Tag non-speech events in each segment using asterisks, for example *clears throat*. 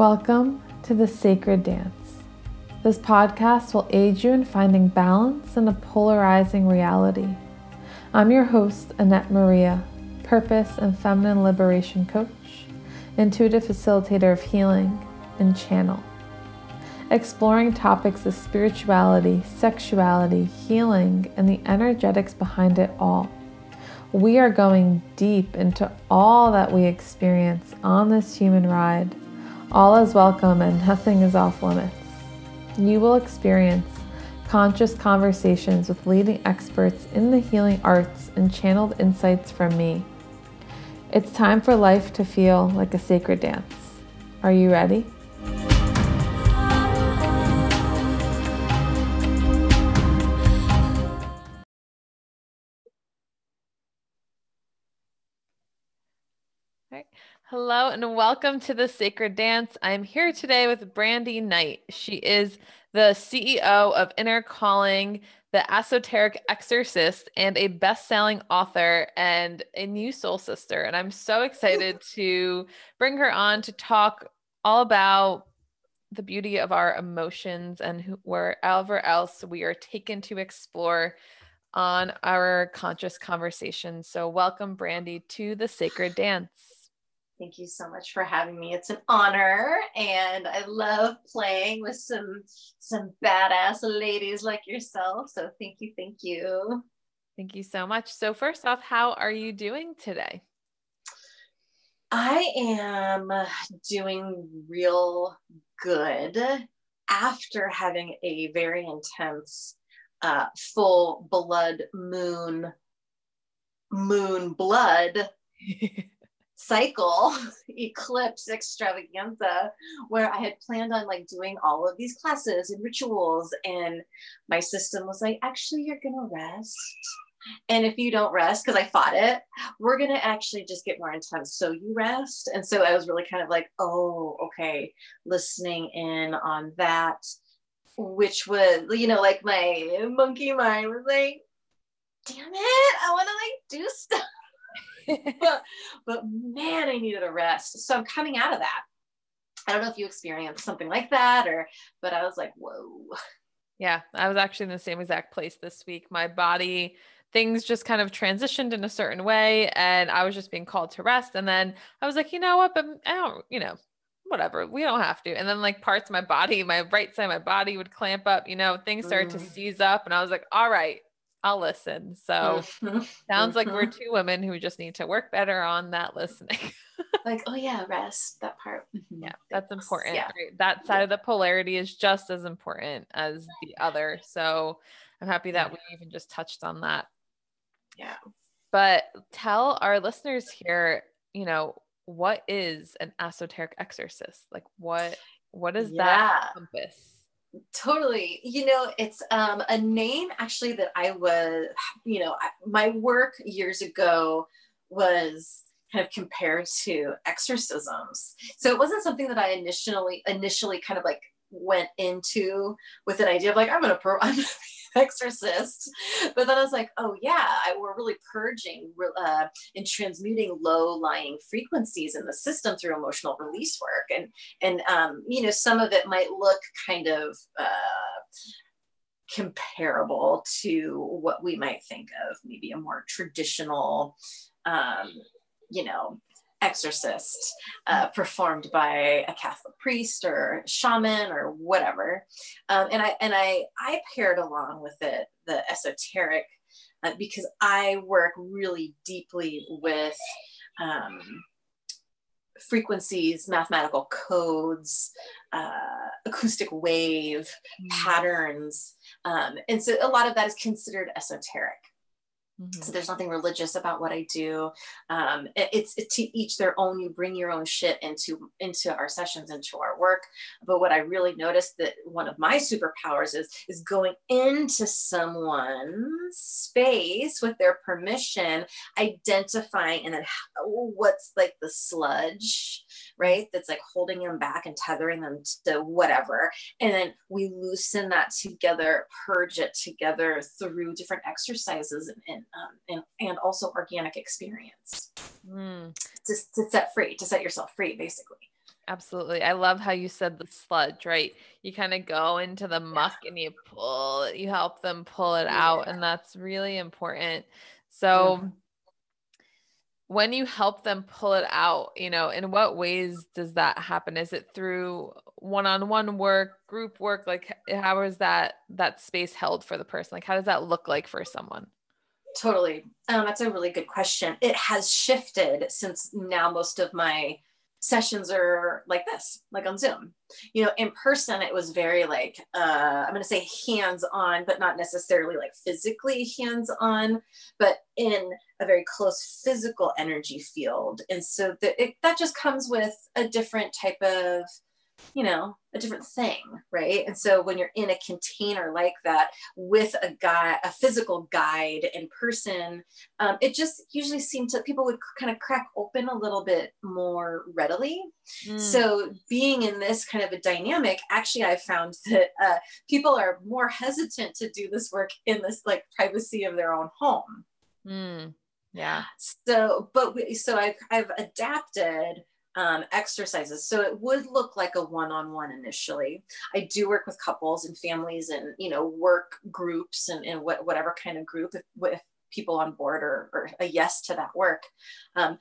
Welcome to the Sacred Dance. This podcast will aid you in finding balance in a polarizing reality. I'm your host, Annette Maria, purpose and feminine liberation coach, intuitive facilitator of healing, and channel. Exploring topics of spirituality, sexuality, healing, and the energetics behind it all. We are going deep into all that we experience on this human ride all is welcome and nothing is off limits. You will experience conscious conversations with leading experts in the healing arts and channeled insights from me. It's time for life to feel like a sacred dance. Are you ready? Hello and welcome to the Sacred Dance. I'm here today with Brandy Knight. She is the CEO of Inner Calling, the Esoteric Exorcist, and a best-selling author and a new soul sister. And I'm so excited to bring her on to talk all about the beauty of our emotions and wherever else we are taken to explore on our conscious conversation. So, welcome, Brandy, to the Sacred Dance. Thank you so much for having me. It's an honor and I love playing with some some badass ladies like yourself. So thank you, thank you. Thank you so much. So first off, how are you doing today? I am doing real good after having a very intense uh, full blood moon moon blood *laughs* cycle *laughs* eclipse extravaganza where I had planned on like doing all of these classes and rituals and my system was like actually you're to rest. And if you don't rest because I fought it we're to actually just get more intense. So you rest. And so I was really kind of like oh okay listening in on that which was you know like my monkey mind was like damn it I want to like do stuff but, *laughs* but man, I needed a rest. So I'm coming out of that. I don't know if you experienced something like that or, but I was like, whoa. Yeah, I was actually in the same exact place this week. My body, things just kind of transitioned in a certain way and I was just being called to rest. And then I was like, you know what? But I don't, you know, whatever, we don't have to. And then like parts of my body, my right side of my body would clamp up, you know, things started mm. to seize up. And I was like, all right, I'll listen. So *laughs* sounds like we're two women who just need to work better on that listening. *laughs* like, oh yeah, rest that part. Mm-hmm. Yeah, that's important. Yeah. Right? That side yeah. of the polarity is just as important as the other. So I'm happy that we even just touched on that. Yeah. But tell our listeners here, you know, what is an esoteric exorcist? Like what what does yeah. that encompass? Totally. You know it's um, a name actually that i was you know I, my work years ago was kind of compared to exorcisms. So it wasn't something that i initially initially kind of like went into with an idea of like i'm gonna pro i'm gonna *laughs* exorcist. But then I was like, oh yeah, I, we're really purging uh, and transmuting low lying frequencies in the system through emotional release work. And, and um, you know, some of it might look kind of, uh, comparable to what we might think of maybe a more traditional um, you know exorcist uh, performed by a Catholic priest or shaman or whatever. Um, and I and I I paired along with it the esoteric uh, because I work really deeply with um, frequencies, mathematical codes, uh, acoustic wave mm. patterns, um, and so a lot of that is considered esoteric. Mm-hmm. So there's nothing religious about what I do. Um, it, it's it, to each their own. You bring your own shit into into our sessions, into our work. But what I really noticed that one of my superpowers is is going into someone's space with their permission, identifying and then what's like the sludge right? That's like holding them back and tethering them to whatever. And then we loosen that together, purge it together through different exercises and, and, um, and, and also organic experience mm. to, to set free, to set yourself free, basically. Absolutely. I love how you said the sludge, right? You kind of go into the muck yeah. and you pull you help them pull it yeah. out. And that's really important. So, mm-hmm. When you help them pull it out, you know, in what ways does that happen? Is it through one-on-one work, group work? Like how is that that space held for the person? Like how does that look like for someone? Totally. Um, that's a really good question. It has shifted since now most of my sessions are like this, like on Zoom. You know, in person, it was very like, uh, I'm going to say hands on, but not necessarily like physically hands on, but in a very close physical energy field. And so the, it, that just comes with a different type of you know a different thing right and so when you're in a container like that with a guy a physical guide in person um, it just usually seemed to people would kind of crack open a little bit more readily mm. so being in this kind of a dynamic actually i found *laughs* that uh, people are more hesitant to do this work in this like privacy of their own home mm. Yeah so but we, so I've, I've adapted um, exercises. So it would look like a one-on-one initially. I do work with couples and families and, you know, work groups and, and what, whatever kind of group if, with people on board or, or a yes to that work. Um,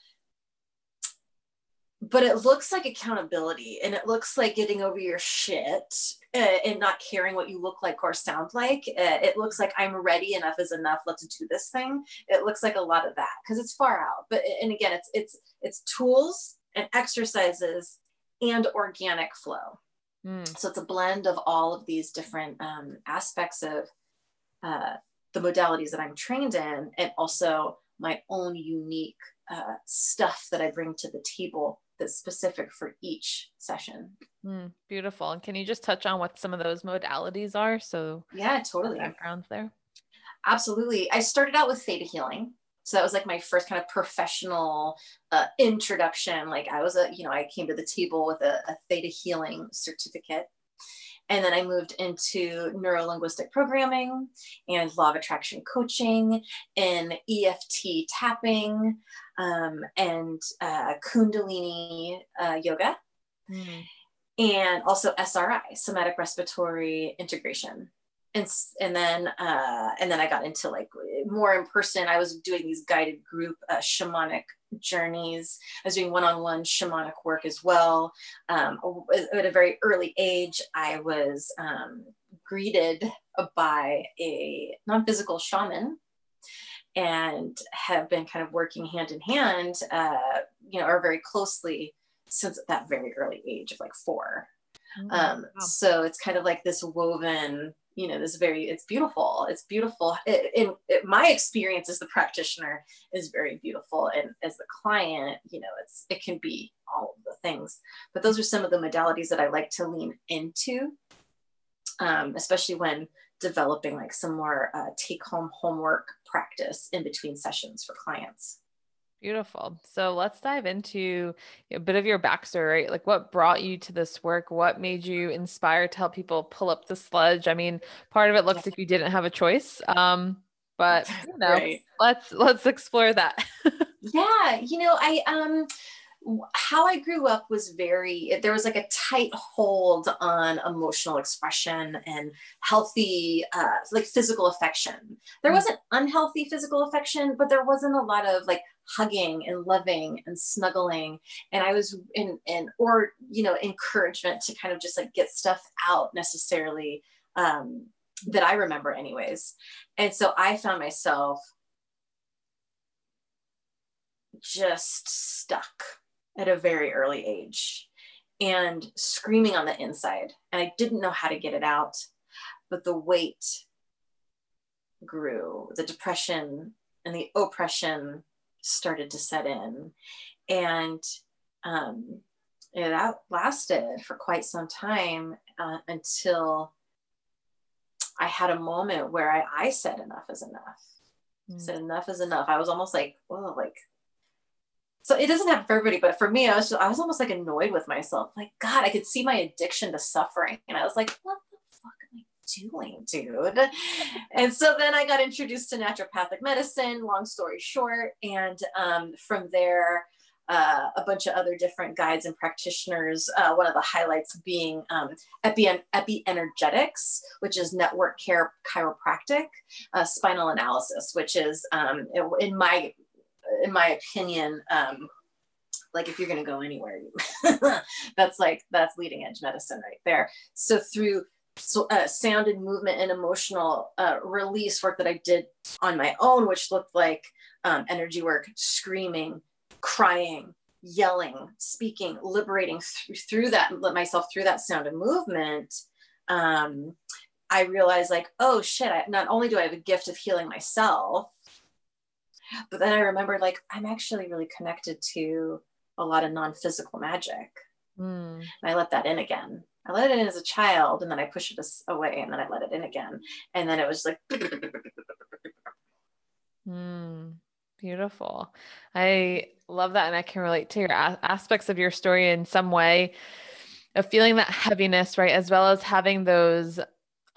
but it looks like accountability and it looks like getting over your shit uh, and not caring what you look like or sound like. Uh, it looks like I'm ready, enough is enough. Let's do this thing. It looks like a lot of that because it's far out. But and again, it's it's it's tools and exercises and organic flow. Mm. So it's a blend of all of these different um, aspects of uh, the modalities that I'm trained in, and also my own unique uh, stuff that I bring to the table that's specific for each session. Mm, beautiful. And can you just touch on what some of those modalities are? So yeah, totally. Backgrounds there. Absolutely. I started out with theta healing. So that was like my first kind of professional uh, introduction. Like I was a, you know, I came to the table with a, a theta healing certificate. And then I moved into neuro linguistic programming and law of attraction coaching and EFT tapping um, and uh, Kundalini uh, yoga. Mm. And also SRI, somatic respiratory integration and and then uh, and then I got into like more in person. I was doing these guided group uh, shamanic journeys. I was doing one-on-one shamanic work as well. Um, at a very early age, I was um, greeted by a non-physical shaman and have been kind of working hand in hand, uh, you know, or very closely since that very early age of like four. Mm-hmm. Um, wow. So it's kind of like this woven you know this very it's beautiful it's beautiful it, in it, my experience as the practitioner is very beautiful and as the client you know it's it can be all of the things but those are some of the modalities that i like to lean into um, especially when developing like some more uh, take home homework practice in between sessions for clients Beautiful. So let's dive into a bit of your backstory, right? Like what brought you to this work? What made you inspired to help people pull up the sludge? I mean, part of it looks yeah. like you didn't have a choice. Um, but *laughs* you know, right. let's let's explore that. *laughs* yeah, you know, I um how I grew up was very, there was like a tight hold on emotional expression and healthy, uh, like physical affection. There mm. wasn't unhealthy physical affection, but there wasn't a lot of like hugging and loving and snuggling. And I was in, in or, you know, encouragement to kind of just like get stuff out necessarily um, that I remember, anyways. And so I found myself just stuck at a very early age and screaming on the inside. And I didn't know how to get it out, but the weight grew, the depression and the oppression started to set in. And um, that lasted for quite some time uh, until I had a moment where I, I said enough is enough. Mm. said enough is enough. I was almost like, well, like so it doesn't happen for everybody, but for me, I was just, I was almost like annoyed with myself. Like, God, I could see my addiction to suffering. And I was like, what the fuck am I doing, dude? and so then I got introduced to naturopathic medicine, long story short. And um, from there, uh, a bunch of other different guides and practitioners. Uh, one of the highlights being um, epi, epi energetics, which is network care chiropractic, uh, spinal analysis, which is um, in my in my opinion. Um, like if you're going to go anywhere *laughs* that's like that's leading edge medicine right there so through so, uh, sound and movement and emotional uh, release work that I did on my own, which looked like um, energy work, screaming, crying, yelling, speaking, liberating th- through that, let myself through that sound and movement. Um, I realized, like, oh shit, I, not only do I have a gift of healing myself, but then I remembered, like, I'm actually really connected to a lot of non physical magic. Mm. And I let that in again. I let it in as a child and then I pushed it away and then I let it in again. And then it was like. Mm, beautiful. I love that. And I can relate to your a- aspects of your story in some way of feeling that heaviness, right? As well as having those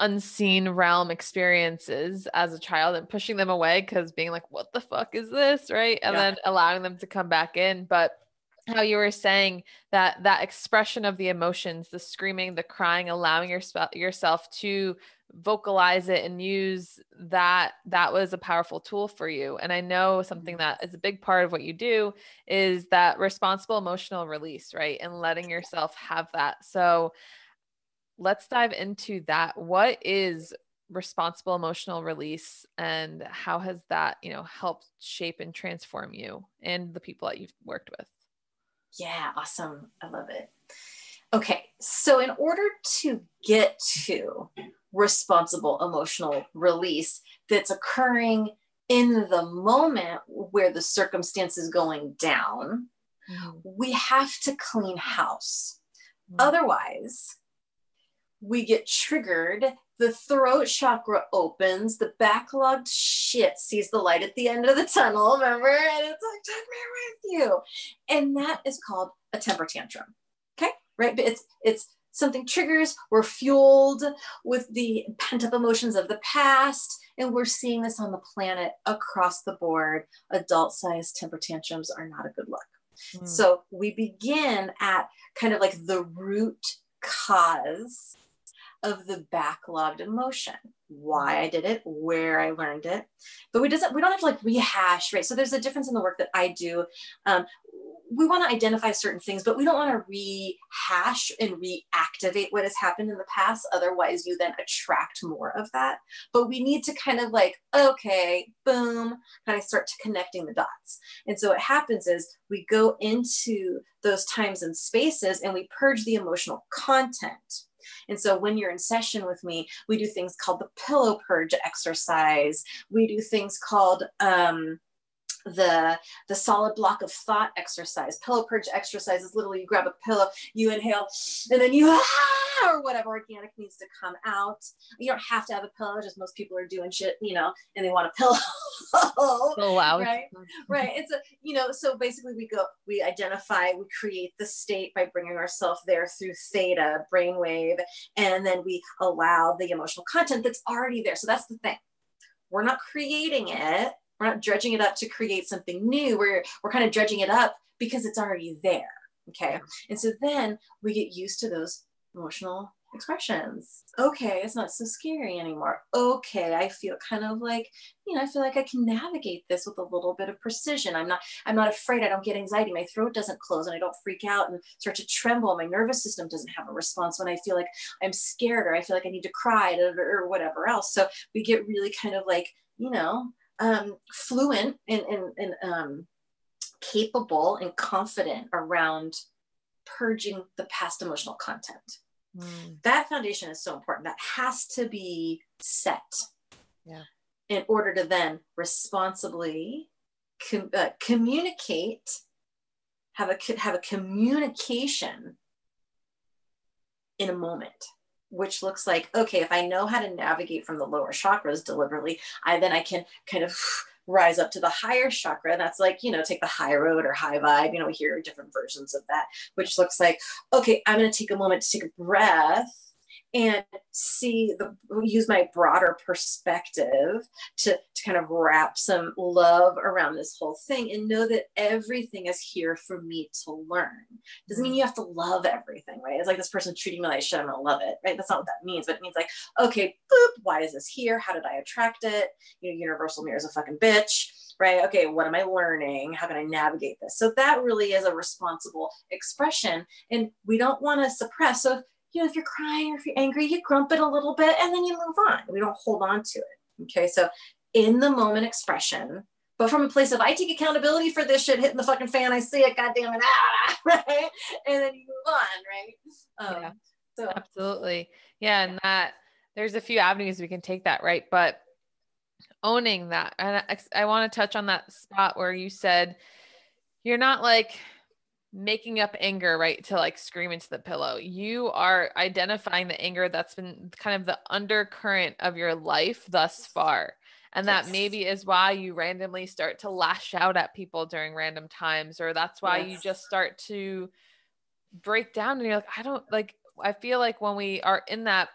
unseen realm experiences as a child and pushing them away because being like, what the fuck is this? Right. And yeah. then allowing them to come back in. But how you were saying that that expression of the emotions the screaming the crying allowing your, yourself to vocalize it and use that that was a powerful tool for you and i know something mm-hmm. that is a big part of what you do is that responsible emotional release right and letting yourself have that so let's dive into that what is responsible emotional release and how has that you know helped shape and transform you and the people that you've worked with yeah, awesome. I love it. Okay, so in order to get to responsible emotional release that's occurring in the moment where the circumstance is going down, mm-hmm. we have to clean house. Mm-hmm. Otherwise, we get triggered the throat chakra opens, the backlogged shit sees the light at the end of the tunnel, remember? And it's like, take me with you. And that is called a temper tantrum. Okay, right? But it's it's something triggers, we're fueled with the pent-up emotions of the past, and we're seeing this on the planet across the board. Adult-sized temper tantrums are not a good look. Mm. So we begin at kind of like the root cause of the backlogged emotion why i did it where i learned it. But we doesn't we don't have to like rehash right? So there's a difference in the work that i do. Um, we want to identify certain things but we don't want to rehash and reactivate what has happened in the past. Otherwise you then attract more of that. But we need to kind of like okay boom kind of start to connecting the dots. And so what happens is we go into those times and spaces and we purge the emotional content and so when you're in session with me, we do things called the pillow purge exercise. We do things called um, the the solid block of thought exercise. Pillow purge exercise is literally you grab a pillow you inhale and then you ah, or whatever organic needs to come out. You don't have to have a pillow just most people are doing shit you know and they want a pillow. *laughs* Oh wow. Right? Right. It's a you know so basically we go we identify we create the state by bringing ourselves there through theta brainwave and then we allow the emotional content that's already there. So that's the thing. We're not creating it we're not dredging it up to create something new. We're, we're kind of dredging it up because it's already there. Okay. And so then we get used to those emotional expressions. Okay, it's not so scary anymore. Okay, I feel kind of like, you know, I feel like I can navigate this with a little bit of precision. I'm not, I'm not afraid. I don't get anxiety. My throat doesn't close and I don't freak out and start to tremble. My nervous system doesn't have a response when I feel like I'm scared or I feel like I need to cry or whatever else. So we get really kind of like, you know, um, fluent and, and, and um, capable and confident around purging the past emotional content. Mm. That foundation is so important. That has to be set yeah. in order to then responsibly com- uh, communicate, have a have a communication in a moment which looks like okay if i know how to navigate from the lower chakras deliberately i then i can kind of rise up to the higher chakra. That's like you know take the high road or high vibe you know we hear different versions of that which looks like okay i'm going to take a moment to take a breath and see the use my broader perspective to, to kind of wrap some love around this whole thing and know that everything is here for me to learn. Doesn't mean mm. you have to love everything, right? It's like this person treating me like shit, I'm gonna love it, right? That's not what that means, but it means like, okay, boop, why is this here? How did I attract it? You know, universal mirror is a fucking bitch right? Okay, what am I learning? How can I navigate this? So that really is a responsible expression. And we don't want to suppress. So, you know, if you're crying or if you're angry, you grump it a little bit and then you move on. We don't hold on to it. Okay. So, in the moment expression, but from a place of I take accountability for this shit hitting the fucking fan. I see it, goddamn it, ah, *laughs* right? And then you move on, right? Um, yeah, so absolutely, yeah, and that there's a few avenues we can take that, right? But owning that. And I, I want to touch on that spot where you said you're not like making up anger, right? To like scream into the pillow. You are identifying the anger that's been kind of the undercurrent of your life thus far. And that yes. maybe is why you randomly start to lash out at people during random times, or that's why yes. you just start to break down and you're like, I don't like, I feel like when we are in that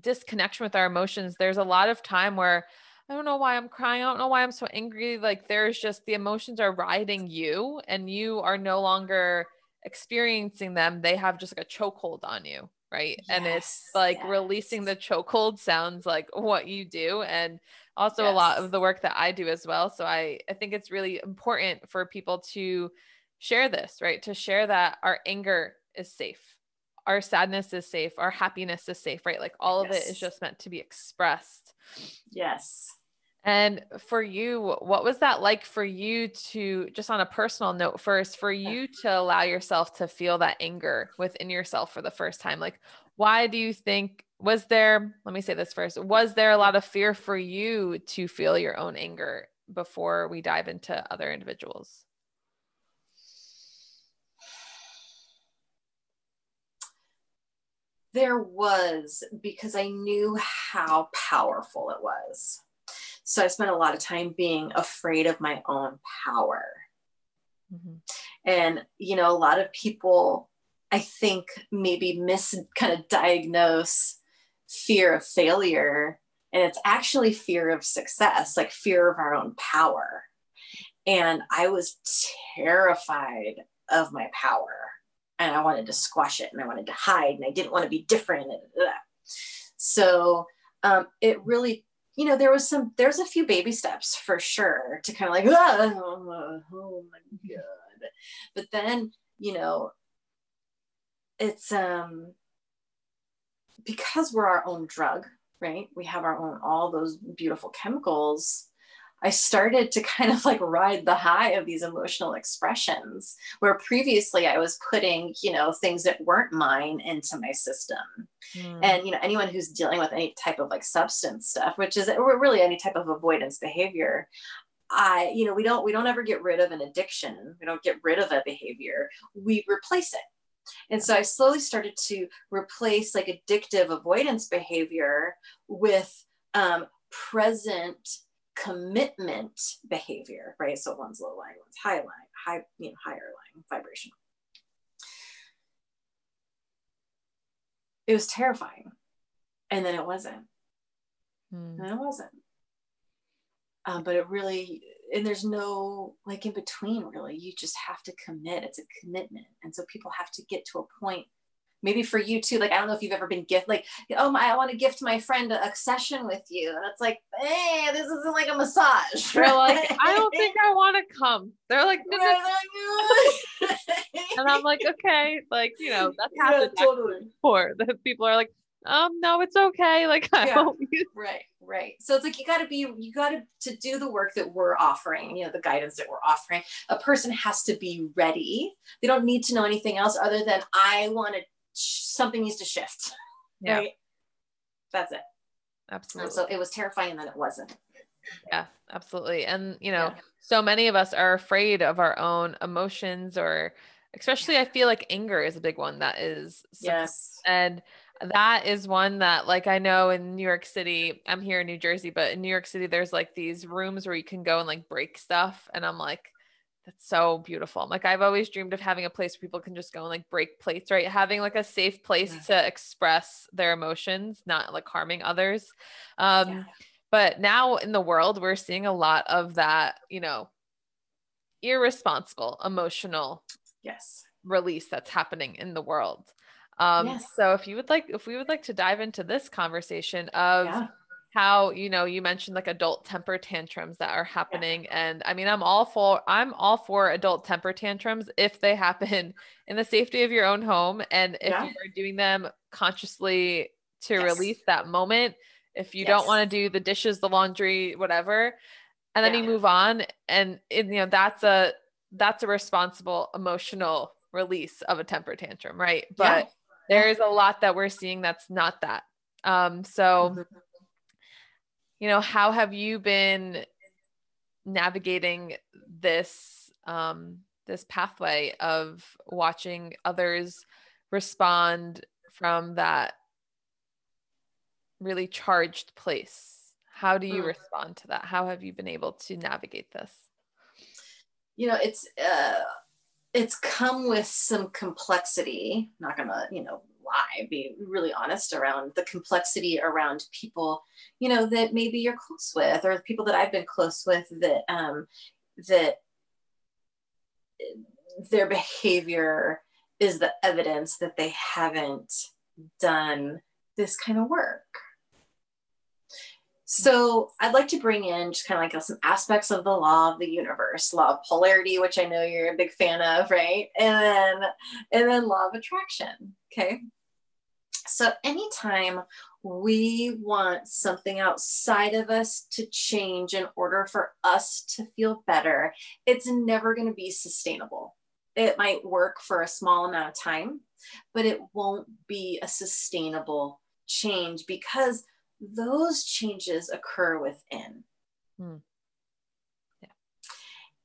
disconnection with our emotions, there's a lot of time where I don't know why I'm crying. I don't know why I'm so angry. Like there's just the emotions are riding you and you are no longer experiencing them. They have just like a chokehold on you. Right. Yes, and it's like yes. releasing the chokehold sounds like what you do. And also yes. a lot of the work that I do as well. So I, I think it's really important for people to share this, right? To share that our anger is safe. Our sadness is safe. Our happiness is safe, right? Like all of it is just meant to be expressed. Yes. And for you, what was that like for you to, just on a personal note first, for you to allow yourself to feel that anger within yourself for the first time? Like, why do you think, was there, let me say this first, was there a lot of fear for you to feel your own anger before we dive into other individuals? There was because I knew how powerful it was. So I spent a lot of time being afraid of my own power. Mm-hmm. And, you know, a lot of people, I think, maybe miss kind of diagnose fear of failure. And it's actually fear of success, like fear of our own power. And I was terrified of my power. And I wanted to squash it and I wanted to hide and I didn't want to be different. So um, it really you know, there was some, there's a few baby steps for sure to kind of like, oh, oh my God. But then, you know, it's um because we're our own drug, right? We have our own, all those beautiful chemicals I started to kind of like ride the high of these emotional expressions where previously I was putting, you know, things that weren't mine into my system. Mm. And, you know, anyone who's dealing with any type of like substance stuff, which is really any type of avoidance behavior, I, you know, we don't, we don't ever get rid of an addiction. We don't get rid of a behavior. We replace it. And so I slowly started to replace like addictive avoidance behavior with um, present commitment behavior, right? So one's low lying, one's high lying, high, you know, higher lying vibration. It was terrifying. And then it wasn't. Hmm. And it wasn't. Um, but it really, and there's no like in between really. You just have to commit. It's a commitment. And so people have to get to a point maybe for you too like i don't know if you've ever been gift like oh my i want to gift my friend a, a session with you and it's like hey this isn't like a massage they're like i don't think i want to come they're like, *laughs* no, no. and i'm like okay like you know that's *laughs* happened yeah, totally. before *laughs* the people are like um no it's okay like I yeah. right right so it's like you got to be you got to to do the work that we're offering you know the guidance that we're offering a person has to be ready they don't need to know anything else other than i want to something needs to shift. Yeah. Right? That's it. Absolutely. And so it was terrifying that it wasn't. Yeah, absolutely. And, you know, yeah. so many of us are afraid of our own emotions, or especially I feel like anger is a big one that is. Yes. And that is one that, like, I know in New York City, I'm here in New Jersey, but in New York City, there's like these rooms where you can go and like break stuff. And I'm like, that's so beautiful. Like I've always dreamed of having a place where people can just go and like break plates, right? Having like a safe place yeah. to express their emotions, not like harming others. Um, yeah. But now in the world, we're seeing a lot of that, you know, irresponsible emotional yes release that's happening in the world. Um, yes. So if you would like, if we would like to dive into this conversation of yeah how you know you mentioned like adult temper tantrums that are happening yeah. and i mean i'm all for i'm all for adult temper tantrums if they happen *laughs* in the safety of your own home and if yeah. you're doing them consciously to yes. release that moment if you yes. don't want to do the dishes the laundry whatever and then yeah. you move on and it, you know that's a that's a responsible emotional release of a temper tantrum right but there's a lot that we're seeing that's not that um so mm-hmm you know, how have you been navigating this um, this pathway of watching others respond from that really charged place? How do you mm. respond to that? How have you been able to navigate this? You know, it's uh, it's come with some complexity. not gonna, you know, lie, be really honest around the complexity around people, you know, that maybe you're close with, or people that I've been close with that um, that their behavior is the evidence that they haven't done this kind of work. So I'd like to bring in just kind of like some aspects of the law of the universe, law of polarity, which I know you're a big fan of, right? And then and then law of attraction. Okay. So anytime we want something outside of us to change in order for us to feel better, it's never going to be sustainable. It might work for a small amount of time, but it won't be a sustainable change because those changes occur within. Hmm. Yeah.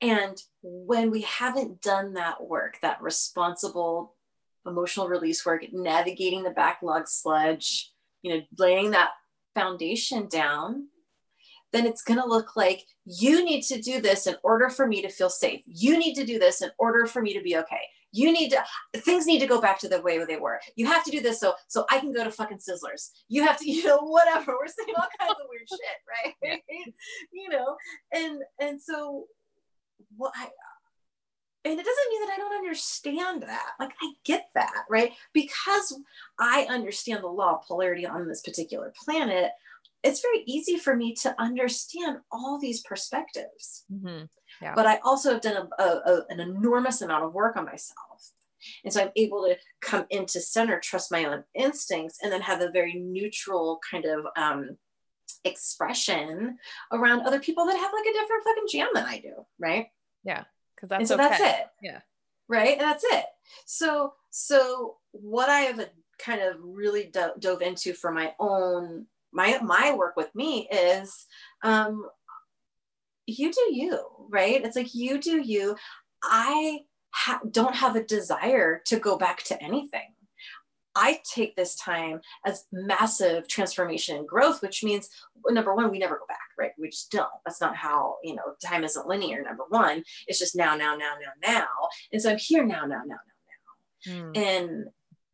And when we haven't done that work, that responsible emotional release work, navigating the backlog sludge, you know, laying that foundation down, then it's going to look like you need to do this in order for me to feel safe. You need to do this in order for me to be okay. You need to things need to go back to the way they were. You have to do this so so I can go to fucking Sizzlers. You have to, *laughs* you know, whatever. We're saying all kinds of weird shit, right? *laughs* you know, and and so what I and it doesn't mean that I don't understand that. Like, I get that, right? Because I understand the law of polarity on this particular planet, it's very easy for me to understand all these perspectives. Mm-hmm. Yeah. But I also have done a, a, a, an enormous amount of work on myself. And so I'm able to come into center, trust my own instincts, and then have a very neutral kind of um, expression around other people that have like a different fucking jam than I do, right? Yeah because that's and so okay. that's it. Yeah. Right. And that's it. So so what I have kind of really do- dove into for my own my my work with me is um you do you right it's like you do you i ha- don't have a desire to go back to anything I take this time as massive transformation and growth, which means number one, we never go back, right? We just don't. That's not how, you know, time isn't linear. Number one, it's just now, now, now, now, now. And so I'm here now, now, now, now, now. Mm. And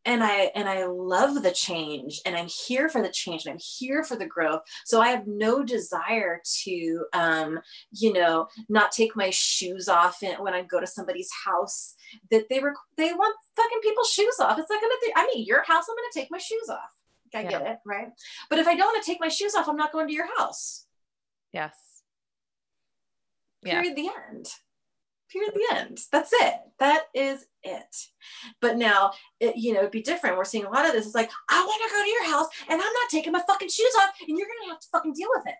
and i and i love the change and i'm here for the change and i'm here for the growth. So i have no desire to um you know not take my shoes off when i go to somebody's house that they were they want fucking people's shoes off. It's like i mean your house i'm gonna take my shoes off. I yeah. get it right? But if i don't want to take my shoes off i'm not going to your house. Yes. Period yeah. the end period the end. That's it. That is it. But now it, you know it'd be different. We're seeing a lot of this. It's like i want to go to your house and i'm not taking my fucking shoes off and you're gonna have to fucking deal with it.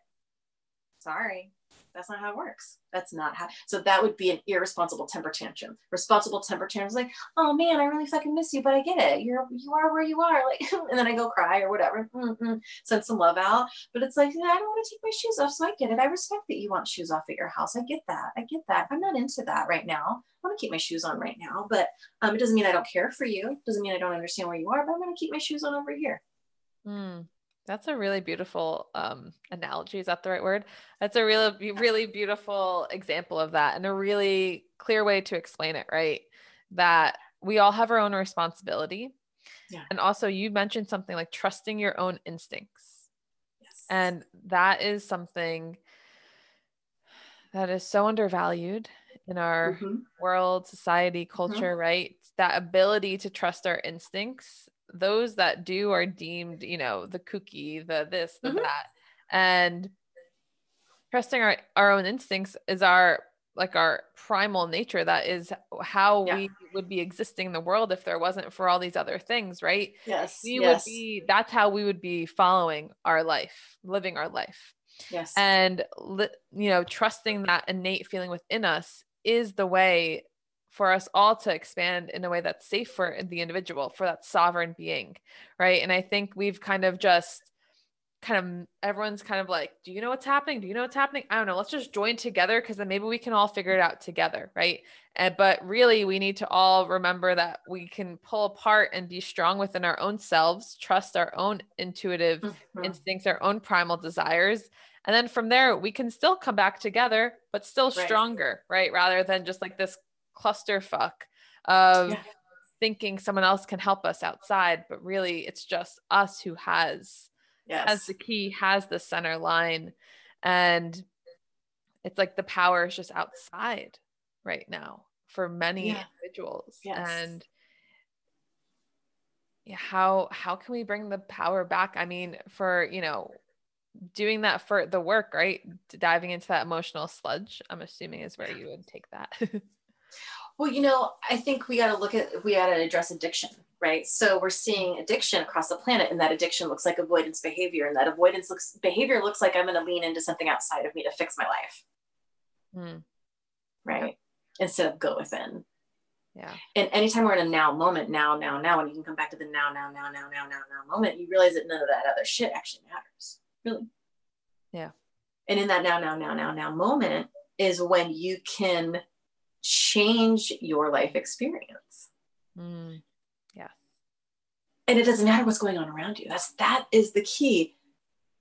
Sorry that's not how it works. That's not how. So that would be an irresponsible temper tantrum. Responsible temper tantrum is like, oh man, I really fucking miss you, but I get it. You're you are where you are. *laughs* Like, *laughs* and then I go cry or whatever, mm-hmm. send some love out. But it's like, I don't want to take my shoes off, so I get it. I respect that you want shoes off at your house. I get that. I get that. I'm not into that right now. I want to keep my shoes on right now, but um, it doesn't mean I don't care for you. It doesn't mean I don't understand where you are. But I'm going to keep my shoes on over here. Mm. That's a really beautiful um, analogy. Is that the right word? That's a really, really beautiful example of that and a really clear way to explain it, right? That we all have our own responsibility. Yeah. And also, you mentioned something like trusting your own instincts. Yes. And that is something that is so undervalued in our mm-hmm. world, society, culture, mm-hmm. right? That ability to trust our instincts those that do are deemed, you know, the kooky, the this, the mm-hmm. that. And trusting our, our own instincts is our like our primal nature. That is how yeah. we would be existing in the world if there wasn't for all these other things, right? Yes. We yes. would be that's how we would be following our life, living our life. Yes. And you know, trusting that innate feeling within us is the way for us all to expand in a way that's safe for the individual, for that sovereign being, right? And I think we've kind of just kind of everyone's kind of like, do you know what's happening? Do you know what's happening? I don't know. Let's just join together because then maybe we can all figure it out together, right? And, but really, we need to all remember that we can pull apart and be strong within our own selves, trust our own intuitive mm-hmm. instincts, our own primal desires. And then from there, we can still come back together, but still stronger, right? right? Rather than just like this clusterfuck of yeah. thinking someone else can help us outside, but really it's just us who has yes. has the key, has the center line. And it's like the power is just outside right now for many yeah. individuals. Yes. And yeah, how how can we bring the power back? I mean, for you know, doing that for the work, right? Diving into that emotional sludge, I'm assuming is where you would take that. *laughs* Well, you know, I think we got to look at, we got to address addiction, right? So we're seeing addiction across the planet, and that addiction looks like avoidance behavior, and that avoidance looks behavior looks like I'm going to lean into something outside of me to fix my life, mm. right? Instead of go within. Yeah. And anytime we're in a now moment, now, now, now, and you can come back to the now, now, now, now, now, now, now moment, you realize that none of that other shit actually matters, really. Yeah. And in that now, now, now, now, now moment is when you can change your life experience. Mm, yeah. And it doesn't matter what's going on around you. That's that is the key.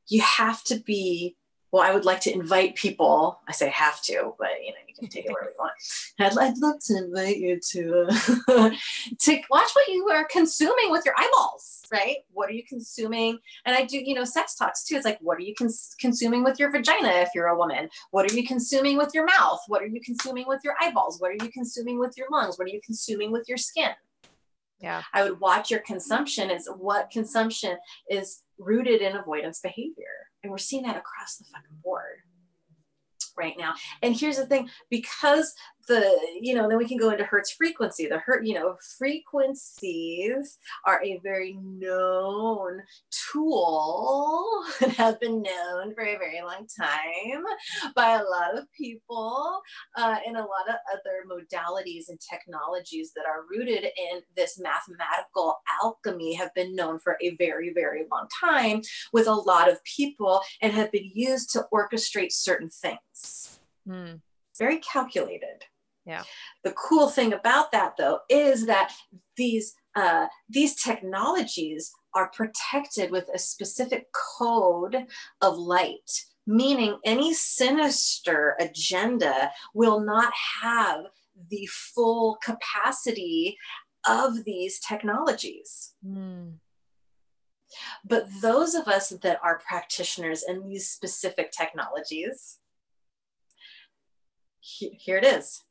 You have to be well, I would like to invite people. I say have to, but you know, you can take it wherever you want. *laughs* I'd, I'd love to invite you to uh, *laughs* to watch what you are consuming with your eyeballs, right? What are you consuming? And I do, you know, sex talks too. It's like, what are you cons- consuming with your vagina if you're a woman? What are you consuming with your mouth? What are you consuming with your eyeballs? What are you consuming with your lungs? What are you consuming with your skin? Yeah. I would watch your consumption is what consumption is rooted in avoidance behavior. And we're seeing that across the fucking board right now. And here's the thing because the, you know, then we can go into Hertz frequency. The Hertz, you know, frequencies are a very known tool *laughs* and have been known for a very long time by a lot of people uh, and a lot of other modalities and technologies that are rooted in this mathematical alchemy have been known for a very, very long time with a lot of people and have been used to orchestrate certain things. Mm. Very calculated. Yeah. The cool thing about that, though, is that these uh, these technologies are protected with a specific code of light, meaning any sinister agenda will not have the full capacity of these technologies. Mm. But those of us that are practitioners in these specific technologies, here it is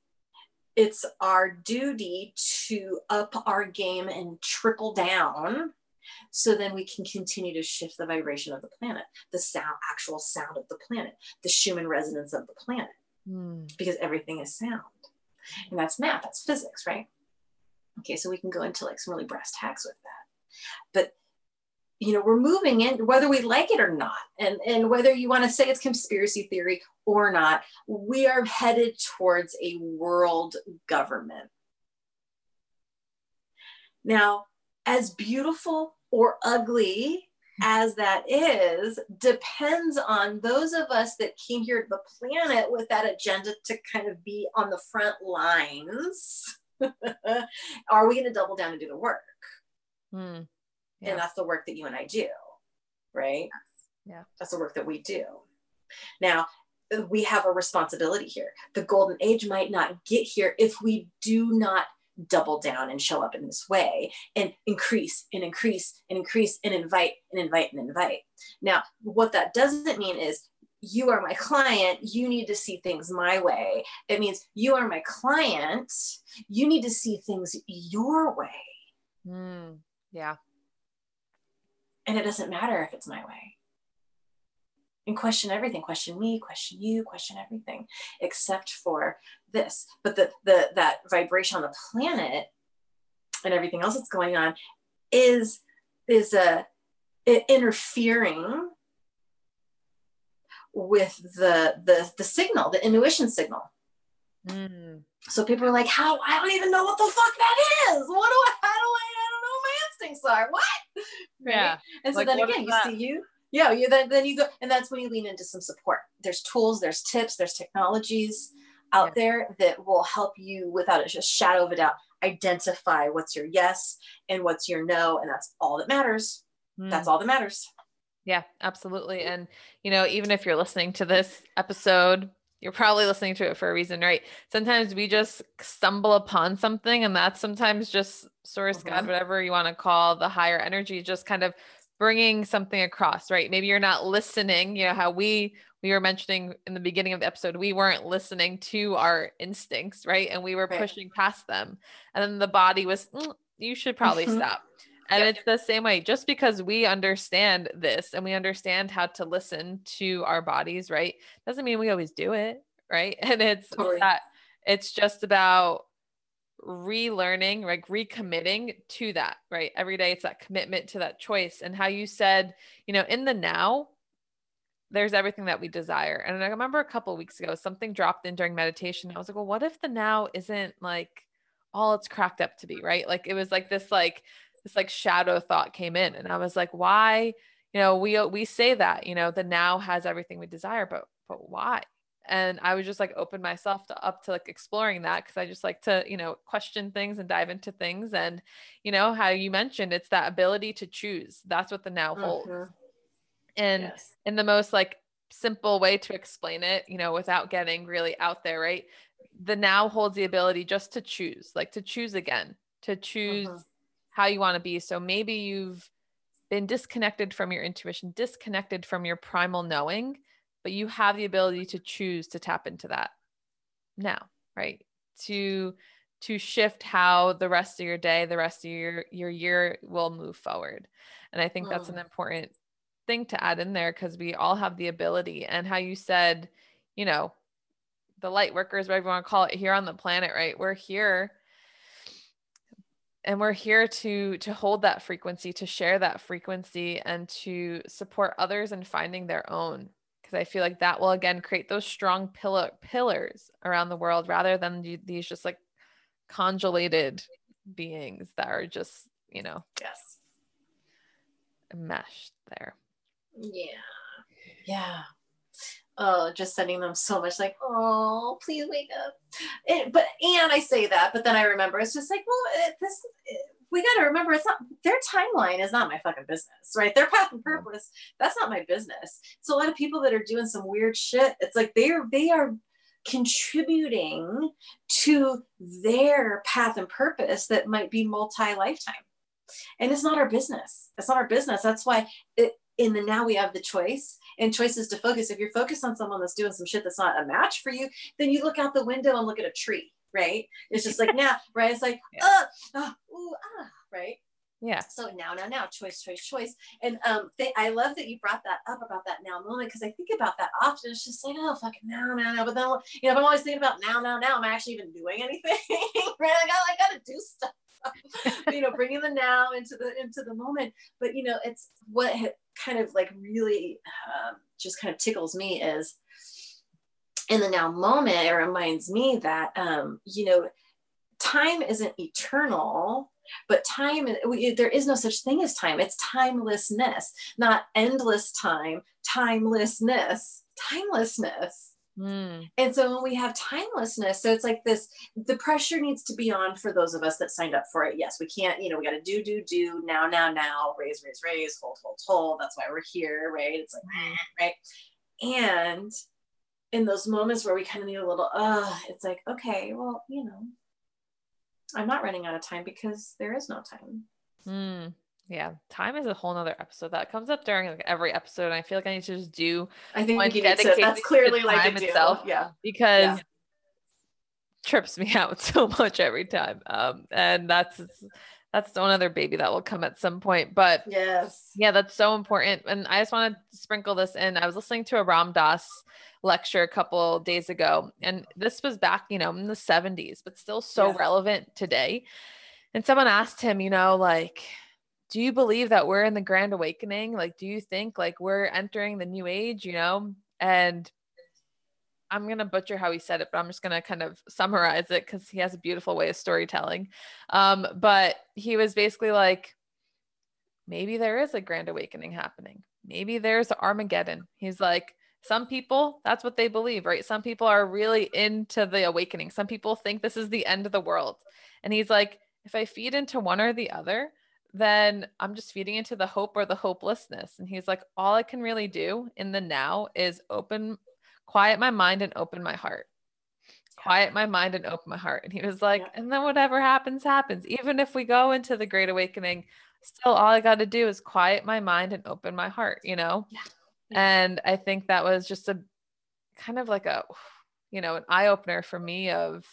it's our duty to up our game and triple down so then we can continue to shift the vibration of the planet the sound actual sound of the planet the schumann resonance of the planet mm. because everything is sound. And that's math that's physics right? Okay so we can go into like some really brass tacks with that. But you know we're moving in whether we like it or not. And and whether you want to say it's conspiracy theory or not we are headed towards a world government. Now as beautiful or ugly as that is depends on those of us that came here to the planet with that agenda to kind of be on the front lines. *laughs* Are we going to double down and do the work? Mm. Yeah. And that's the work that you and I do. right? Yeah. That's the work that we do. Now, we have a responsibility here. The golden age might not get here if we do not double down and show up in this way and increase and increase and increase and invite and invite and invite. Now, what that doesn't mean is you are my client, you need to see things my way. It means you are my client, you need to see things your way. Mm, yeah. And it doesn't matter if it's my way. And question everything, question me, question you, question everything, except for this. But the the that vibration on the planet and everything else that's going on is is a interfering with the the the signal, the intuition signal. Mm. So people are like, "How? I don't even know what the fuck that is. What do I? How do I? I don't know what my instincts are. What? Right? Yeah. And so like, then again, you that? see you. Yeah, you then then you go, and that's when you lean into some support. There's tools, there's tips, there's technologies out yeah. there that will help you without a shadow of a doubt identify what's your yes and what's your no, and that's all that matters. Mm. That's all that matters. Yeah, absolutely. And, you know, even if you're listening to this episode, you're probably listening to it for a reason, right? Sometimes we just stumble upon something, and that's sometimes just source, God, mm-hmm. whatever you want to call the higher energy, just kind of bringing something across, right? Maybe you're not listening, you know, how we, we were mentioning in the beginning of the episode, we weren't listening to our instincts, right? And we were right. pushing past them. And then the body was, mm, you should probably mm-hmm. *laughs* stop. And yep. it's the same way, just because we understand this and we understand how to listen to our bodies, right? Doesn't mean we always do it, right? *laughs* And it's totally. that it's just about relearning, like recommitting to that, right? Every day it's that commitment to that choice. And how you said, you know, in the now, there's everything that we desire. And I remember a couple weeks ago, something dropped in during meditation. I was like, well, what if the now isn't like all it's cracked up to be, right? Like it was like this like this like shadow thought came in and I was like, why, you know, we we say that, you know, the now has everything we desire, but but why? And I was just like open myself to up to like exploring that because I just like to, you know, question things and dive into things. And, you know, how you mentioned it's that ability to choose. That's what the now holds. Mm-hmm. And yes. in the most like simple way to explain it, you know, without getting really out there, right? The now holds the ability just to choose, like to choose again, to choose mm-hmm how you want to be. So maybe you've been disconnected from your intuition, disconnected from your primal knowing, but you have the ability to choose to tap into that now, right? To to shift how the rest of your day, the rest of your your year will move forward. And I think that's an mm. important thing to add in there because we all have the ability and how you said, you know, the light workers, whatever you want to call it, here on the planet, right? We're here and we're here to to hold that frequency to share that frequency and to support others in finding their own because i feel like that will again create those strong pillar pillars around the world rather than these just like congealated beings that are just you know yes. meshed there. Yeah. Yeah oh, just sending them so much like, oh, please wake up. And, but and I say that, but then I remember it's just like, well, it, this it, we got to remember it's not their timeline is not my fucking business, right? Their path and purpose that's not my business. So a lot of people that are doing some weird shit, it's like they're they are contributing to their path and purpose that might be multi lifetime. And it's not our business. It's not our business. That's why it, in the now we have the choice and choices to focus. If you're focused on someone that's doing some shit that's not a match for you, then you look out the window and look at a tree, right? It's just like *laughs* now, right? It's like, yeah. uh, ooh, ah, right? Yeah. So now, now, now, choice, choice, choice. And um, they, I love that you brought that up about that now moment because I think about that often. It's just like, oh, fucking now, now, now. But then, you know, if I'm always thinking about now, now, now, am I actually even doing anything? *laughs* right? I got, I got to do stuff. *laughs* you know, bringing the now into the into the moment. But you know, it's what kind of like really um, just kind of tickles me is in the now moment. It reminds me that um, you know, time isn't eternal but time there is no such thing as time it's timelessness not endless time timelessness timelessness Mm. And so when we have timelessness, so it's like this the pressure needs to be on for those of us that signed up for it. Yes, we can't, you know, we got to do, do, do, now, now, now, raise, raise, raise, hold, hold, hold. That's why we're here, right? It's like, right. And in those moments where we kind of need a little, uh, it's like, okay, well, you know, I'm not running out of time because there is no time. Mm. Yeah, time is a whole nother episode that comes up during like every episode. And I feel like I need to just do. I think to, that's clearly like in itself, yeah, because yeah. trips me *laughs* out so much every time. Um, and that's that's one other baby that will come at some point. But yes, yeah, that's so important. And I just want to sprinkle this in. I was listening to a Ram Dass lecture a couple days ago, and this was back, you know, in the 70s, but still so yeah. relevant today. And someone asked him, you know, like do you believe that we're in the grand awakening? Like do you think like we're entering the new age you know? And i'm going to butcher how he said it but i'm just going to kind of summarize it because he has a beautiful way of storytelling. Um, but he was basically like maybe there is a grand awakening happening. Maybe there's armageddon. He's like some people that's what they believe right? Some people are really into the awakening. Some people think this is the end of the world. And he's like if i feed into one or the other then I'm just feeding into the hope or the hopelessness. And he's like, all I can really do in the now is open, quiet my mind and open my heart. Quiet my mind and open my heart. And he was like, yeah. and then whatever happens, happens. Even if we go into the great awakening, still all I got to do is quiet my mind and open my heart, you know? Yeah. And I think that was just a kind of like a, you know, an eye opener for me of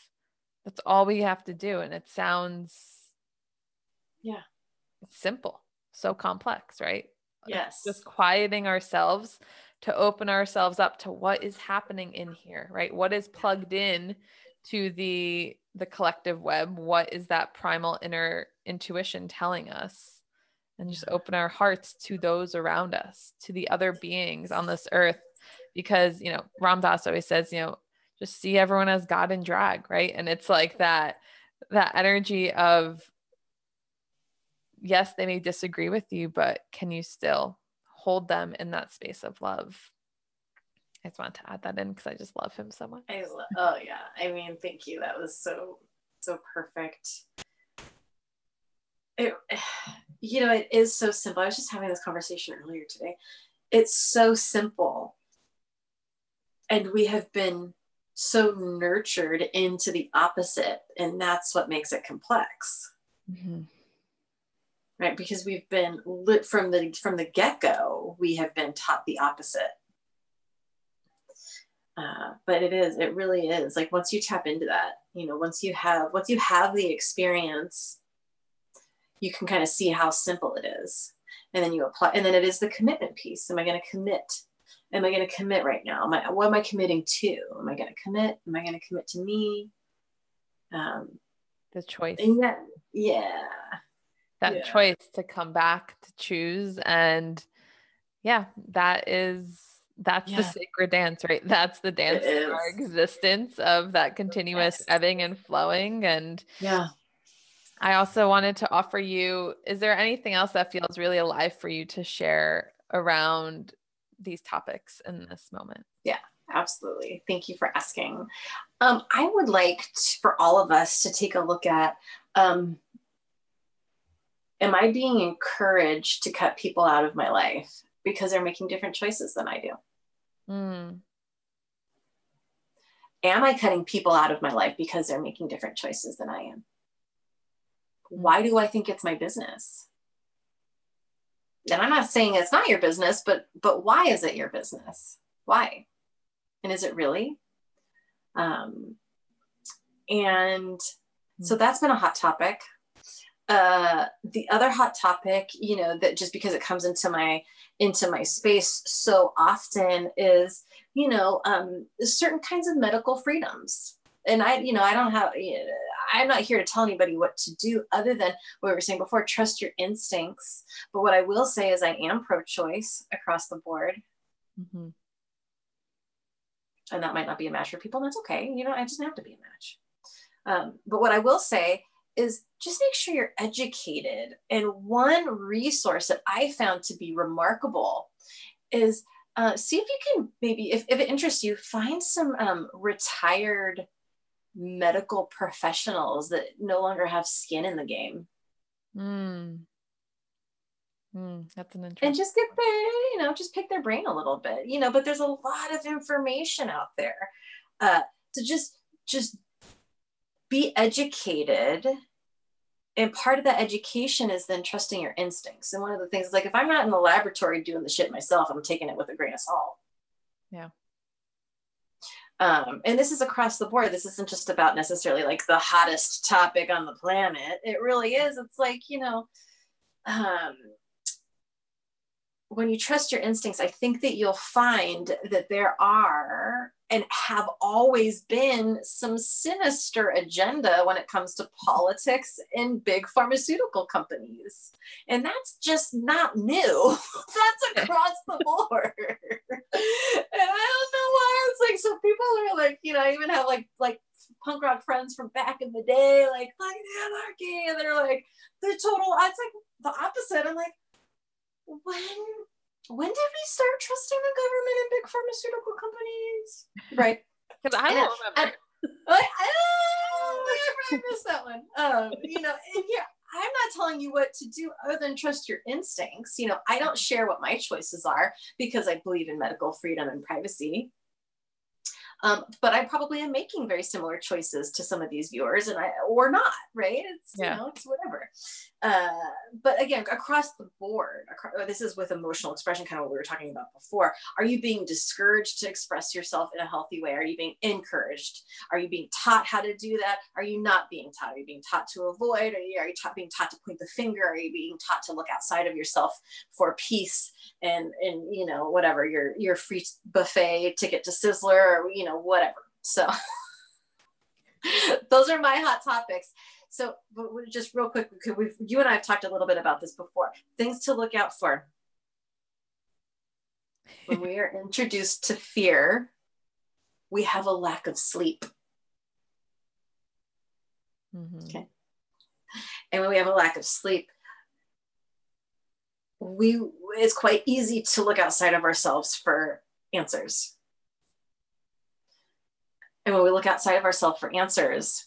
that's all we have to do. And it sounds, yeah simple, so complex, right? Yes. Just quieting ourselves to open ourselves up to what is happening in here, right? What is plugged in to the the collective web? What is that primal inner intuition telling us? And just open our hearts to those around us, to the other beings on this earth. Because, you know, Ram Dass always says, you know, just see everyone as God in drag, right? And it's like that that energy of yes, they may disagree with you, but can you still hold them in that space of love? I just wanted to add that in because I just love him so much. I lo- oh yeah. I mean, thank you. That was so so perfect. It *sighs* you know, it is so simple. I was just having this conversation earlier today. It's so simple. And we have been so nurtured into the opposite, and that's what makes it complex. Mm-hmm right? Because we've been lit from the from the get-go we have been taught the opposite. Uh, but it is it really is. Like once you tap into that you know once you have once you have the experience you can kind of see how simple it is. And then you apply and then it is the commitment piece. Am i going to commit? Am i going to commit right now? Am I, what am i committing to? Am i going to commit? Am i going to commit to me? Um, the choice. and yeah yeah that yeah. choice to come back to choose. And yeah that is that's yeah. the sacred dance right? That's the dance of our existence of that continuous ebbing and flowing. And yeah. I also wanted to offer you is there anything else that feels really alive for you to share around these topics in this moment? Yeah absolutely. Thank you for asking. Um, i would like to, for all of us to take a look at um, am I being encouraged to cut people out of my life because they're making different choices than I do? Mm. Am I cutting people out of my life because they're making different choices than I am? Why do I think it's my business? And I'm not saying it's not your business, but but why is it your business? Why? And is it really? Um, and so hmm. that's been a hot topic uh, the other hot topic, you know, that just because it comes into my into my space so often is, you know, um, certain kinds of medical freedoms. And I, you know, I don't have, I'm not here to tell anybody what to do other than what we were saying before, trust your instincts. But what I will say is I am pro-choice across the board. Mm-hmm. And that might not be a match for people. That's okay. You know, I doesn't have to be a match. Um, but what I will say is just make sure you're educated. And one resource that I found to be remarkable is uh, see if you can maybe, if, if it interests you, find some um, retired medical professionals that no longer have skin in the game. Mm. Mm, that's an interesting. And just get their, you know, just pick their brain a little bit, you know. But there's a lot of information out there, uh, to just just be educated. And part of that education is then trusting your instincts. And one of the things, is like if I'm not in the laboratory doing the shit myself, I'm taking it with a grain of salt. Yeah. Um, and this is across the board. This isn't just about necessarily like the hottest topic on the planet. It really is. It's like, you know, um, when you trust your instincts, I think that you'll find that there are and have always been some sinister agenda when it comes to politics in big pharmaceutical companies. And that's just not new. *laughs* that's across the board. and I don't know why it's like so people are like, you know, I even have like like punk rock friends from back in the day, like like anarchy, and they're like the total it's like the opposite. I'm like, when when did we start trusting the government and big pharmaceutical companies? Right. Because I don't remember. I, I, I missed that one. Um, you know, and yeah, I'm not telling you what to do other than trust your instincts. You know, I don't share what my choices are because I believe in medical freedom and privacy. Um, but I probably am making very similar choices to some of these viewers, and I or not, right? It's yeah. you know, it's whatever. Uh, but again, across the board, across, this is with emotional expression, kind of what we were talking about before. Are you being discouraged to express yourself in a healthy way? Are you being encouraged? Are you being taught how to do that? Are you not being taught? Are you being taught to avoid? Are you, are you taught, being taught to point the finger? Are you being taught to look outside of yourself for peace and and you know whatever your your free buffet ticket to Sizzler or you know whatever. So *laughs* those are my hot topics. So, but just real quick, we you and I have talked a little bit about this before. Things to look out for when we are introduced to fear. We have a lack of sleep. Mm-hmm. Okay. And when we have a lack of sleep, we it's quite easy to look outside of ourselves for answers. And when we look outside of ourselves for answers,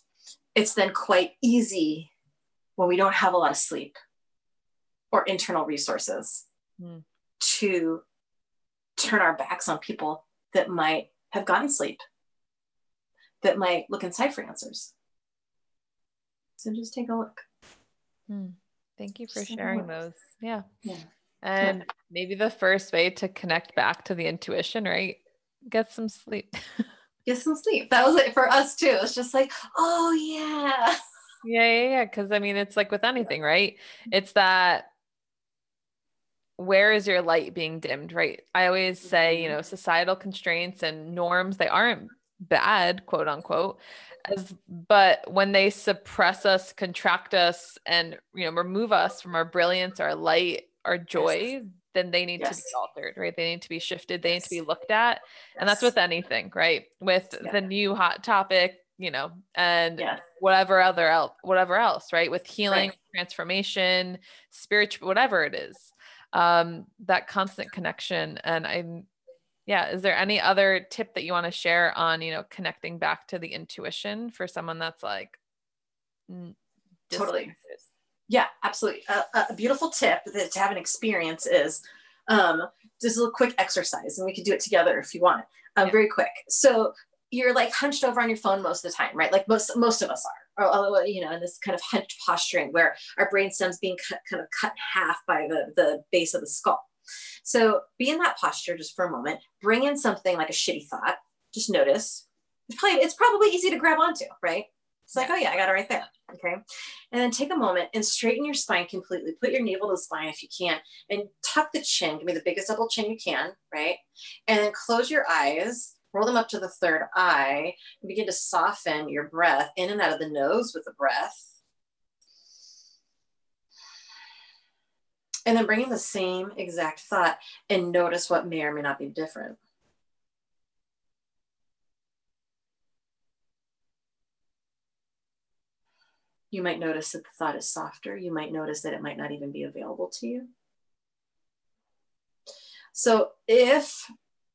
it's then quite easy when we don't have a lot of sleep or internal resources mm. to turn our backs on people that might have gotten sleep, that might look inside for answers. So just take a look. Mm. Thank you for just sharing those. Yeah. Yeah. And yeah. maybe the first way to connect back to the intuition, right? Get some sleep. *laughs* get some sleep. That was it for us too. It's just like, oh yeah. *laughs* Yeah, yeah, yeah. Cause I mean, it's like with anything, right? It's that where is your light being dimmed, right? I always say, you know, mm-hmm. societal constraints and norms, they aren't bad, quote unquote. As, but when they suppress us, contract us, and you know, remove us from our brilliance, our light, our joy, then they need yes. to be altered, right? They need to be shifted, they yes. need to be looked at. Yes. And that's with anything, right? With yeah. the new hot topic, you know, and whatever other else, whatever else, right? With healing, right. transformation, spiritual, whatever it is. Um, that constant connection. And I'm yeah, is there any other tip that you want to share on, you know, connecting back to the intuition for someone that's like totally yeah, absolutely. A, a beautiful tip that to have an experience is um, just a little quick exercise, and we could do it together if you want. Um, yeah. Very quick. So you're like hunched over on your phone most of the time, right? Like most most of us are, or you know, in this kind of hunched posturing where our brain stem's being cut, kind of cut in half by the the base of the skull. So be in that posture just for a moment. Bring in something like a shitty thought. Just notice. It's probably it's probably easy to grab onto, right? It's like, oh yeah, I got it right there. Okay. And then take a moment and straighten your spine completely. Put your navel to the spine if you can, and tuck the chin. Give me the biggest double chin you can, right? And then close your eyes, roll them up to the third eye, and begin to soften your breath in and out of the nose with the breath. And then bring in the same exact thought and notice what may or may not be different. You might notice that the thought is softer. You might notice that it might not even be available to you. So if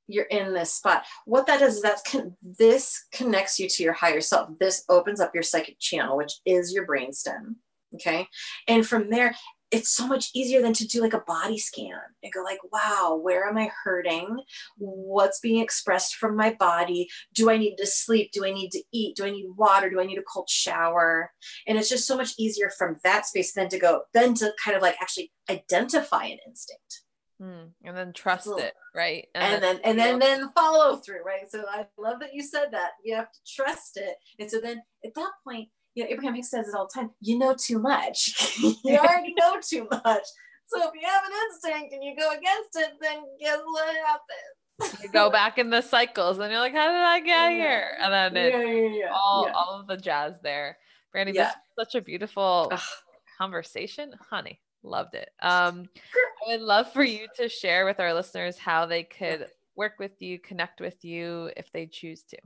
you're in this spot, what that does is that's con- this connects you to your higher self. This opens up your psychic channel, which is your brainstem. Okay. And from there, it's so much easier than to do like a body scan and go like wow where am i hurting? What's being expressed from my body? Do i need to sleep? Do i need to eat? Do i need water? Do i need a cold shower? And it's just so much easier from that space than to go then to kind of like actually identify an instinct. Mm, and then trust it right? And, and then, then, and then then follow through right? So i love that you said that. You have to trust it. And so then at that point you know, Abraham Hicks says it all the time, you know too much. *laughs* you already know too much. So if you have an instinct and you go against it, then guess what happens? you go back in the cycles and you're like, how did I get yeah. here? And then it, yeah, yeah, all, all of the jazz there. Brandy, yeah. this is such a beautiful Ugh. conversation. Honey, loved it. Um, I would love for you to share with our listeners how they could work with you, connect with you if they choose to.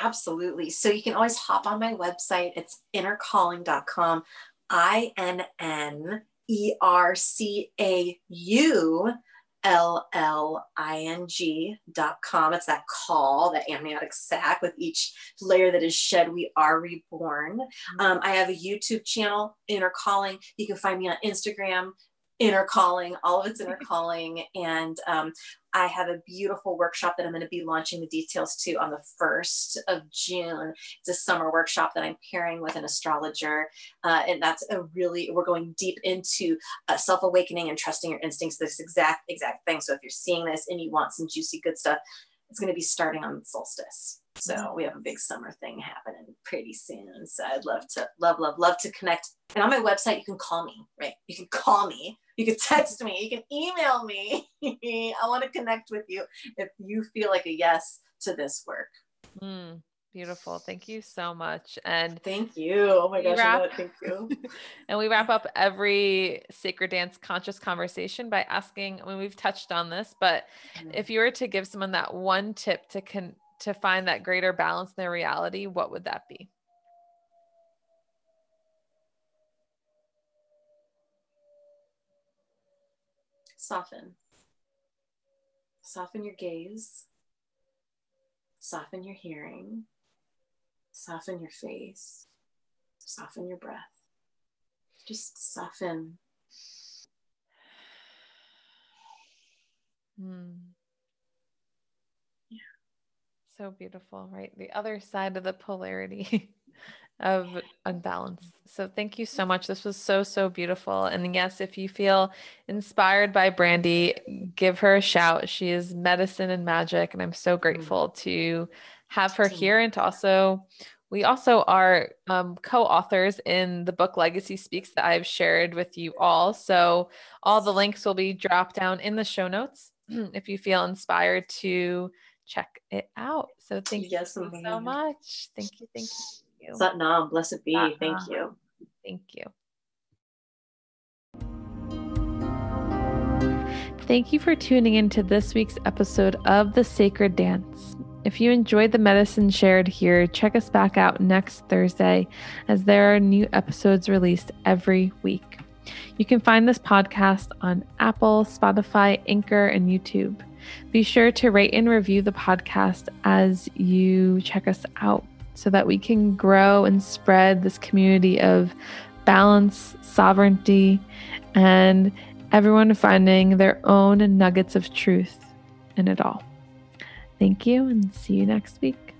Absolutely. So you can always hop on my website. It's innercalling.com. I N N E R C A U L L I N G dot com. It's that call, that amniotic sac with each layer that is shed, we are reborn. Mm-hmm. Um, I have a YouTube channel, Inner Calling. You can find me on Instagram, inner calling all of it's inner calling and um, i have a beautiful workshop that i'm going to be launching the details to on the 1st of june it's a summer workshop that i'm pairing with an astrologer uh, and that's a really we're going deep into uh, self-awakening and trusting your instincts this exact exact thing so if you're seeing this and you want some juicy good stuff it's going to be starting on solstice so we have a big summer thing happening pretty soon. So I'd love to, love, love, love to connect. And on my website, you can call me, right? You can call me, you can text me, you can email me. *laughs* I want to connect with you if you feel like a yes to this work. Mm, beautiful. Thank you so much. And thank you. Oh my gosh, wrap, thank you. *laughs* and we wrap up every sacred dance conscious conversation by asking, I mean, we've touched on this, but mm-hmm. if you were to give someone that one tip to con- to find that greater balance in their reality, what would that be? Soften. Soften your gaze. Soften your hearing. Soften your face. Soften your breath. Just soften. Hmm so beautiful, right? The other side of the polarity *laughs* of unbalance. So thank you so much. This was so, so beautiful. And yes, if you feel inspired by Brandy, give her a shout. She is medicine and magic. And I'm so mm. grateful to have her here and to also we also are um, co-authors in the book Legacy Speaks that I've shared with you all. So all the links will be dropped down in the show notes *clears throat* if you feel inspired to check it out. So thank yes, you so much. Thank you. Thank you. Satnam, blessed be. Thank you. Thank you. Thank you for tuning in to this week's episode of The Sacred Dance. If you enjoyed the medicine shared here, check us back out next Thursday as there are new episodes released every week. You can find this podcast on Apple, Spotify, Anchor, and YouTube. Be sure to rate and review the podcast as you check us out so that we can grow and spread this community of balance, sovereignty, and everyone finding their own nuggets of truth in it all. Thank you and see you next week.